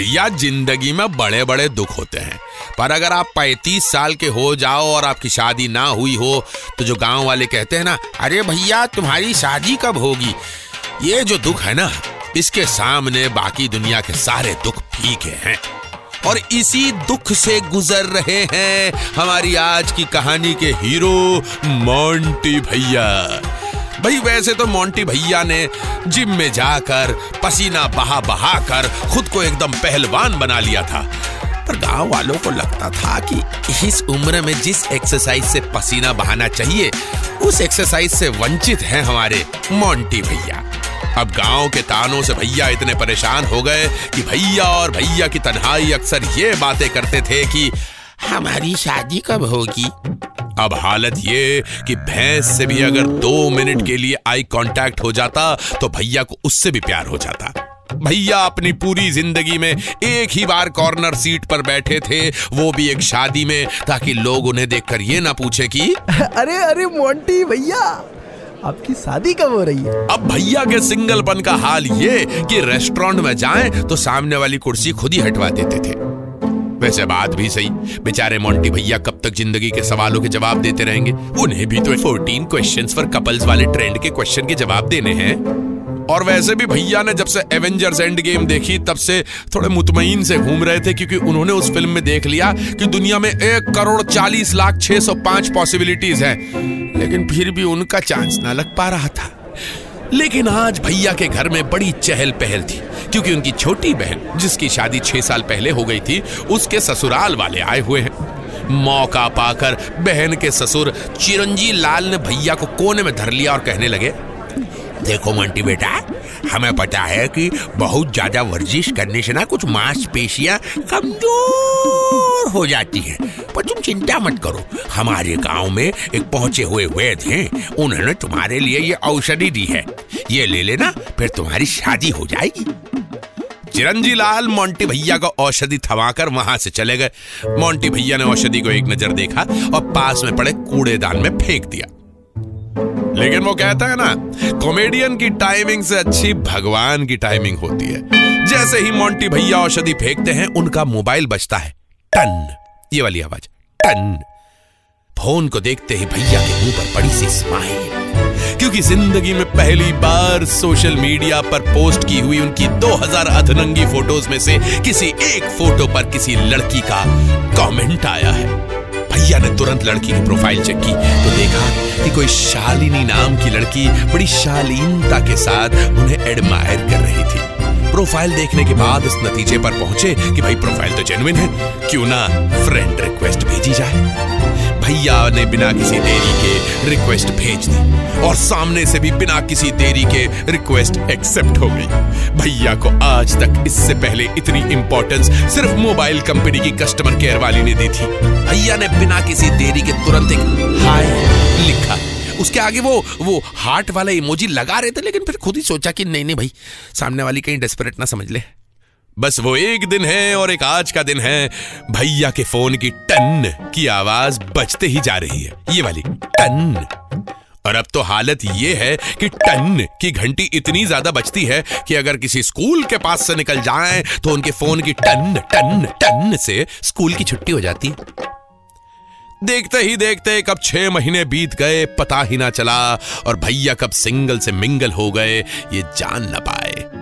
भैया, ज़िंदगी में बड़े बड़े दुख होते हैं। पर अगर आप 35 साल के हो जाओ और आपकी शादी ना हुई हो तो जो गाँव वाले कहते हैं ना, अरे भैया, तुम्हारी शादी कब होगी? ये जो दुख है ना, इसके सामने बाकी दुनिया के सारे दुख फीके हैं। और इसी दुख से गुजर रहे हैं हमारी आज की कहानी के हीरो, मोंटी भैया। भाई, वैसे तो मोंटी भैया ने जिम में जाकर पसीना बहा बहा कर खुद को एकदम पहलवान बना लिया था। पर गाँव वालों को लगता था कि इस उम्र में जिस एक्सरसाइज से पसीना बहाना चाहिए, उस एक्सरसाइज से वंचित हैं हमारे मोंटी भैया। अब गाँव के तानों से भैया इतने परेशान हो गए कि भैया और भैया की तन्हाई अक्सर ये बातें करते थे कि, हमारी शादी कब होगी? अब हालत ये कि भैंस से भी अगर दो मिनट के लिए आई कांटेक्ट हो जाता तो भैया को उससे भी प्यार हो जाता। भैया अपनी पूरी ज़िंदगी में एक ही बार कॉर्नर सीट पर बैठे थे वो भी एक शादी में ताकि लोग उन्हें देखकर ये ना पूछे कि अरे अरे मोंटी भैया आपकी शादी कब हो रही है? अब भैया के सिंगलपन का हाल ये कि रेस्टोरेंट में जाएँ तो सामने वाली कुर्सी खुद ही हटवा देते थे। वैसे बात भी सही। बेचारे मोंटी भैया कब तक ज़िंदगी के सवालों के जवाब देते रहेंगे? उन्हें भी तो 14 क्वेश्चंस फॉर कपल्स वाले ट्रेंड के क्वेश्चन के जवाब देने हैं। और वैसे भी भैया ने जब से एवेंजर्स एंड गेम देखी, तब से थोड़े मुतमईन से घूम रहे थे, क्योंकि उन्होंने उस फ़िल्म में देख लिया कि दुनिया में एक करोड़ चालीस लाख छह सौ पाँच पॉसिबिलिटीज हैं। लेकिन फिर भी उनका चांस ना लग पा रहा था। लेकिन आज भैया के घर में बड़ी चहल पहल थी, क्योंकि उनकी छोटी बहन, जिसकी शादी छह साल पहले हो गई थी, उसके ससुराल वाले आए हुए हैं। मौका पाकर बहन के ससुर चिरंजी लाल ने भैया को कोने में धर लिया और कहने लगे देखो मंटी बेटा, हमें पता है कि बहुत ज़्यादा वर्जिश करने से ना कुछ मांसपेशियाँ कमज़ोर हो जाती हैं। पर तुम चिंता मत करो, हमारे गाँव में एक पहुँचे हुए वैद हैं, उन्होंने तुम्हारे लिए ये औषधि दी है। ये ले लेना, फिर तुम्हारी शादी हो जाएगी। चिरंजी लाल मोंटी भैया को औषधि थमाकर वहाँ से चले गए। मोंटी भैया ने औषधि को एक नज़र देखा और पास में पड़े कूड़ेदान में फेंक दिया। लेकिन वो कहता है ना कॉमेडियन की टाइमिंग से अच्छी भगवान की टाइमिंग होती है। जैसे ही मोंटी भैया औषधि फेंकते हैं, उनका मोबाइल बजता है। टन। ये वाली आवाज़। टन। फ़ोन को देखते ही भैया के मुँह पर बड़ी सी स्माइल क्योंकि ज़िंदगी में पहली बार सोशल मीडिया पर पोस्ट की हुई उनकी 2000 अधनंगी फ़ोटोज़ में से किसी एक फ़ोटो पर किसी लड़की का कमेंट आया है। भैया ने तुरंत लड़की की प्रोफ़ाइल चेक की तो देखा कि कोई शालिनी नाम की लड़की बड़ी शालीनता के साथ उन्हें एडमायर कर रही थी। प्रोफ़ाइल देखने के बाद इस नतीजे पर पहुँचे कि भाई प्रोफ़ाइल तो जेनुइन है, क्यों ना फ्रेंड रिक्वेस्ट भेजी जाए। भैया ने बिना किसी देरी के रिक्वेस्ट भेज दी। और सामने से भी बिना किसी देरी के रिक्वेस्ट एक्सेप्ट हो गई। भैया को आज तक इससे पहले इतनी इंपॉर्टेंस सिर्फ़ मोबाइल कंपनी की कस्टमर केयर वाली ने दी थी। भैया ने बिना किसी देरी के तुरंत एक हाय लिखा। उसके आगे वो वो हार्ट वाला इमोजी लगा रहे थे, लेकिन फिर खुद ही सोचा कि नहीं नहीं भाई, सामने वाली कहीं डेस्परेट ना समझ ले। बस वो एक दिन है और एक आज का दिन है। भैया के फ़ोन की टन की आवाज़ बजते ही जा रही है। ये वाली, टन। और अब तो हालत ये है कि टन की घंटी इतनी ज़्यादा बजती है कि अगर किसी स्कूल के पास से निकल जाएँ तो उनके फ़ोन की टन टन टन से स्कूल की छुट्टी हो जाती है। देखते ही देखते कब छह महीने बीत गए, पता ही ना चला, और भैया कब सिंगल से मिंगल हो गए, ये जान ना पाए।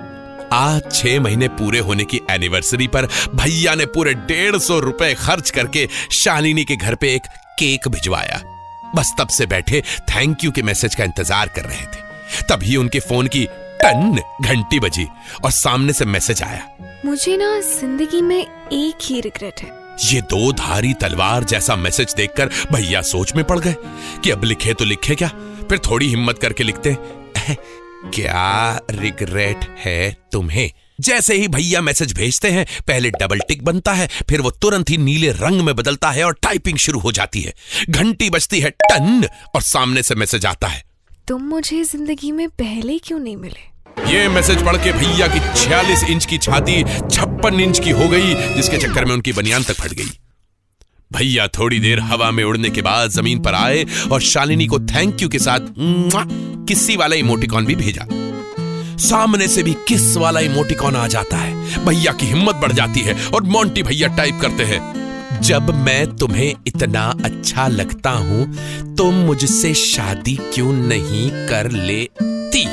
आज छह महीने पूरे होने की एनिवर्सरी पर भैया ने पूरे डेढ़ सौ रुपए खर्च करके शालिनी के घर पे एक केक भिजवाया। बस तब से बैठे थैंक यू के मैसेज का इंतज़ार कर रहे थे। तभी उनके फ़ोन की टन घंटी बजी और सामने से मैसेज आया। मुझे ना ज़िंदगी में एक ही रिग्रेट है। ये दो धारी तलवार जैसा मैसेज देखकर भैया सोच में पड़ गए कि अब लिखे तो लिखे क्या? फिर थोड़ी हिम्मत करके लिखते क्या रिग्रेट है तुम्हें? जैसे ही भैया मैसेज भेजते हैं पहले डबल टिक बनता है फिर वो तुरंत ही नीले रंग में बदलता है और टाइपिंग शुरू हो जाती है। घंटी बजती है टन और सामने से मैसेज आता है। तुम मुझे ज़िंदगी में पहले क्यों नहीं मिले? ये मैसेज पढ़ के भैया की 46 इंच की छाती छप्पन इंच की हो गई जिसके चक्कर में उनकी बनियान तक फट गई। भैया थोड़ी देर हवा में उड़ने के बाद ज़मीन पर आए और शालिनी को थैंक यू के साथ किस्सी वाला इमोटिकॉन भी भेजा। सामने से भी किस वाला इमोटिकॉन आ जाता है? भैया की हिम्मत बढ़ जाती है और मोंटी भैया टाइप करते हैं। जब मैं तुम्हें इतना अच्छा लगता हूँ तो मुझसे शादी क्यों नहीं कर लेती?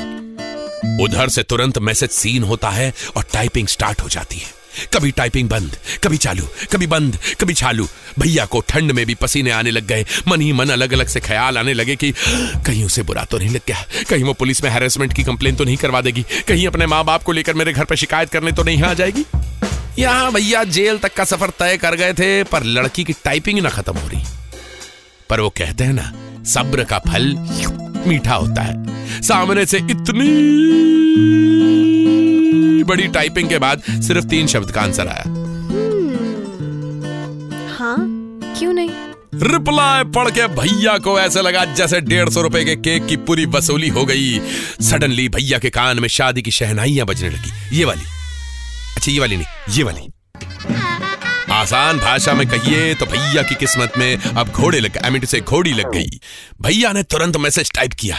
उधर से तुरंत मैसेज सीन होता है और टाइपिंग स्टार्ट हो जाती है। कभी टाइपिंग बंद, कभी चालू, कभी बंद, कभी चालू। भैया को ठंड में भी पसीने आने लग गए। मन ही मन अलग अलग से ख्याल आने लगे कि, कहीं उसे बुरा तो नहीं लग गया? कहीं वो पुलिस में हैरेसमेंट की कंप्लेन तो नहीं करवा देगी? कहीं अपने माँ बाप को लेकर मेरे घर पर शिकायत करने तो नहीं आ जाएगी? यहाँ भैया जेल तक का सफ़र तय कर गए थे, पर लड़की की टाइपिंग ना खत्म हो रही। पर वो कहते हैं ना, सब्र का फल मीठा होता है। सामने से इतनी बड़ी टाइपिंग के बाद सिर्फ़ तीन शब्द का आंसर आया। हाँ क्यों नहीं? रिप्लाई पढ़ के भैया को ऐसे लगा जैसे डेढ़ सौ रुपए के केक की पूरी वसूली हो गई। सडनली भैया के कान में शादी की शहनाइयाँ बजने लगी। ये वाली। अच्छा ये वाली नहीं ये वाली। आसान भाषा में कहिए तो भैया की किस्मत में अब घोड़े लग गए से घोड़ी लग गई। भैया ने तुरंत मैसेज टाइप किया।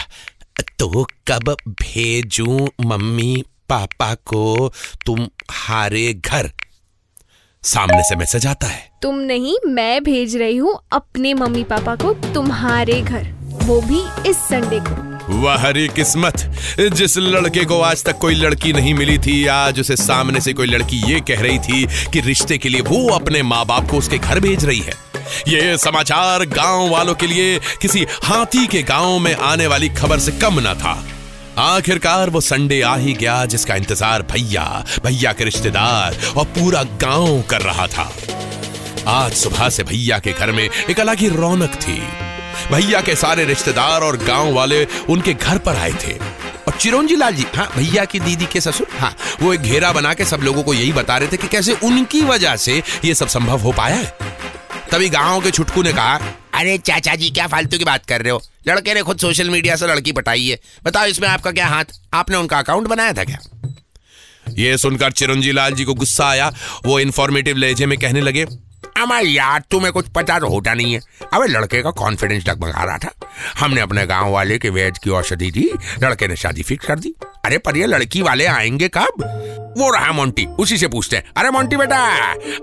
तो कब भेजू मम्मी पापा को तुम्हारे घर। सामने से मैसेज आता है। तुम नहीं मैं भेज रही हूँ अपने मम्मी पापा को तुम्हारे घर। वो भी इस संडे को। वह हरी किस्मत। जिस लड़के को आज तक कोई लड़की नहीं मिली थी आज उसे सामने से कोई लड़की ये कह रही थी कि रिश्ते के लिए वो अपने माँ बाप को उसके घर भेज रही है। ये समाचार गाँव वालों के लिए किसी हाथी के गाँव में आने वाली खबर से कम ना था। आखिरकार वो संडे आ ही गया जिसका इंतज़ार भैया भैया के रिश्तेदार और पूरा गाँव कर रहा था। आज सुबह से भैया के घर में एक अलग ही रौनक थी। भैया के सारे रिश्तेदार और गाँव वाले उनके घर पर आए थे। और चिरंजी लाल जी हाँ भैया की दीदी के ससुर हाँ वो एक घेरा बना के सब लोगों को यही बता रहे थे कि कैसे उनकी वजह से ये सब संभव हो पाया है। तभी गाँव के छुटकू ने कहा, अरे चाचा जी, क्या फालतू की बात कर रहे हो? लड़के ने खुद सोशल मीडिया से लड़की पटाई है। बताओ इसमें आपका क्या हाथ? आपने उनका अकाउंट बनाया था क्या? ये सुनकर चिरंजी लाल जी को गुस्सा आया। वो इन्फॉर्मेटिव लहजे में कहने लगे अमा यार तुम्हें कुछ पता तो होता नहीं है। अबे लड़के का कॉन्फिडेंस डगमगा रहा था। हमने अपने गाँव वाले के वेद की औषधि दी लड़के ने शादी फिक्स कर दी। अरे पर ये लड़की वाले आएँगे कब? वो रहा मोंटी उसी से पूछते हैं। अरे मोंटी बेटा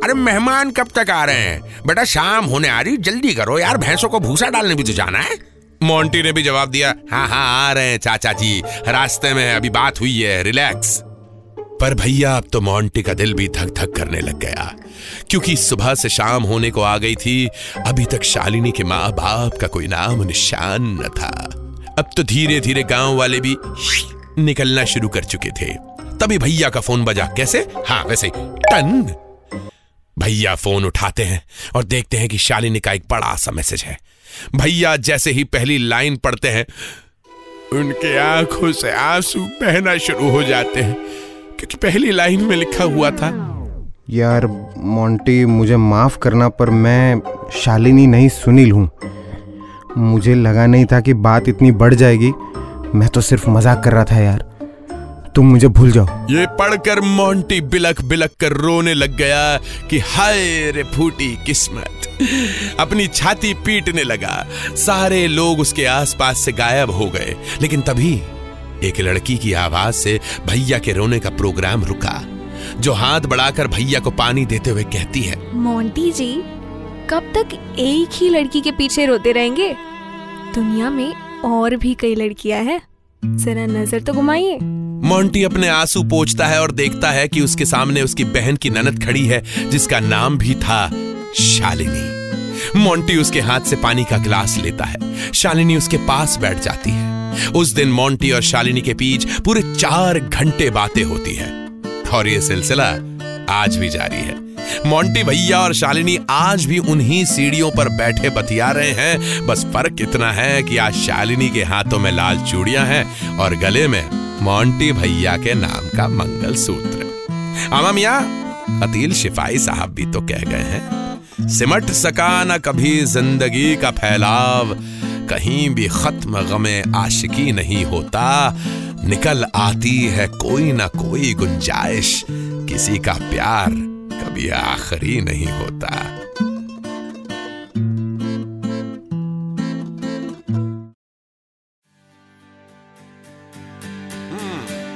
अरे मेहमान कब तक आ रहे हैं? बेटा शाम होने आ रही जल्दी करो यार भैंसों को भूसा डालने भी तो जाना है। मोंटी ने भी जवाब दिया हाँ हाँ आ रहे हैं चाचा जी। रास्ते में है, अभी बात हुई है, रिलैक्स। पर भैया, अब तो मोंटी का दिल भी धक धक करने लग गया। क्योंकि सुबह से शाम होने को आ गई थी, अभी तक शालिनी के माँ बाप का कोई नाम निशान न था। अब तो धीरे धीरे गाँव वाले भी निकलना शुरू कर चुके थे। तभी भैया का फ़ोन बजा, कैसे? हाँ वैसे टन! भैया फ़ोन उठाते हैं और देखते हैं कि शालिनी का एक बड़ा सा मैसेज है। भैया जैसे ही पहली लाइन पढ़ते हैं, उनके आँखों से आँसू बहना शुरू हो जाते हैं। क्योंकि पहली लाइन में लिखा हुआ था, यार, मोंटी, मुझे माफ़ करना, पर मैं शालिनी नहीं, सुनील हूँ। मुझे लगा नहीं था कि बात इतनी बढ़ जाएगी। मैं तो सिर्फ़ मज़ाक कर रहा था यार। तुम मुझे भूल जाओ। ये पढ़कर मोंटी बिलक बिलक कर रोने लग गया कि हाय रे फूटी किस्मत। अपनी छाती पीटने लगा। सारे लोग उसके आसपास से गायब हो गए। लेकिन तभी एक लड़की की आवाज़ से भैया के रोने का प्रोग्राम रुका जो हाथ बढ़ाकर भैया को पानी देते हुए कहती है मोंटी जी कब तक एक ही लड़की के पीछे रोते रहेंगे? दुनिया में और भी कई लड़कियाँ हैं। जरा नज़र तो घुमाइए। मोंटी अपने आँसू पोछता है और देखता है कि उसके सामने उसकी बहन की ननद खड़ी है, जिसका नाम भी था शालिनी। मोंटी उसके हाथ से पानी का गिलास लेता है। शालिनी उसके पास बैठ जाती है। उस दिन मोंटी और शालिनी के बीच पूरे चार घंटे बातें होती है। और ये सिलसिला आज भी जारी है। मोंटी भैया और शालिनी आज भी उन्हीं सीढ़ियों पर बैठे बतिया रहे हैं। बस फ़र्क इतना है कि आज शालिनी के हाथों में लाल चूड़ियाँ हैं और गले में मोंटी भैया के नाम का मंगल सूत्र आमा मिया, अतील शिफाई साहब भी तो कह गए हैं, सिमट सका न कभी ज़िंदगी का फैलाव, कहीं भी खत्म गमे आशिकी नहीं होता, निकल आती है कोई ना कोई गुंजाइश, किसी का प्यार कभी आखिरी नहीं होता।